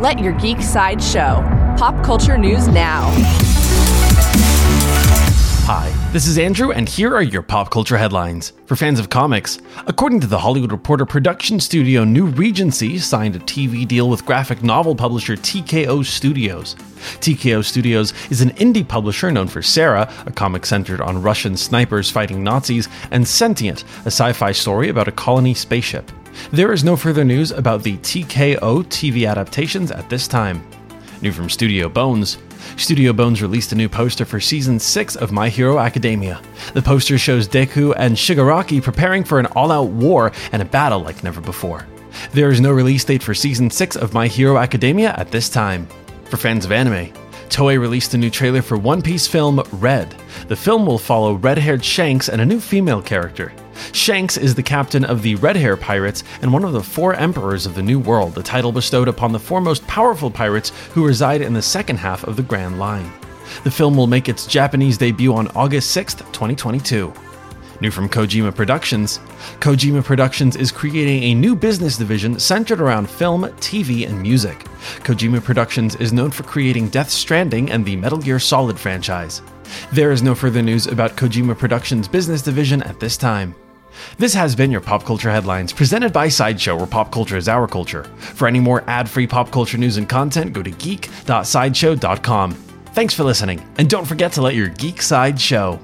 Let your geek side show. Pop culture news now. Hi, this is Andrew, and here are your pop culture headlines. For fans of comics, according to the Hollywood Reporter production studio New Regency signed a TV deal with graphic novel publisher TKO Studios. TKO Studios is an indie publisher known for Sara, a comic centered on Russian snipers fighting Nazis, and Sentient, a sci fi story about a colony spaceship. There is no further news about the TKO TV adaptations at this time. New from Studio Bones. Studio Bones released a new poster for season 6 of My Hero Academia. The poster shows Deku and Shigaraki preparing for an all out war and a battle like never before. There is no release date for season 6 of My Hero Academia at this time. For fans of anime, Toei released a new trailer for One Piece film Red. The film will follow red haired Shanks and a new female character. Shanks is the captain of the Red Hair Pirates and one of the four emperors of the New World, a title bestowed upon the four most powerful pirates who reside in the second half of the Grand Line. The film will make its Japanese debut on August 6, 2022. New from Kojima Productions Kojima Productions is creating a new business division centered around film, TV, and music. Kojima Productions is known for creating Death Stranding and the Metal Gear Solid franchise. There is no further news about Kojima Productions' business division at this time. This has been your Pop Culture Headlines, presented by Sideshow, where pop culture is our culture. For any more ad free pop culture news and content, go to geek.sideshow.com. Thanks for listening, and don't forget to let your geek side show.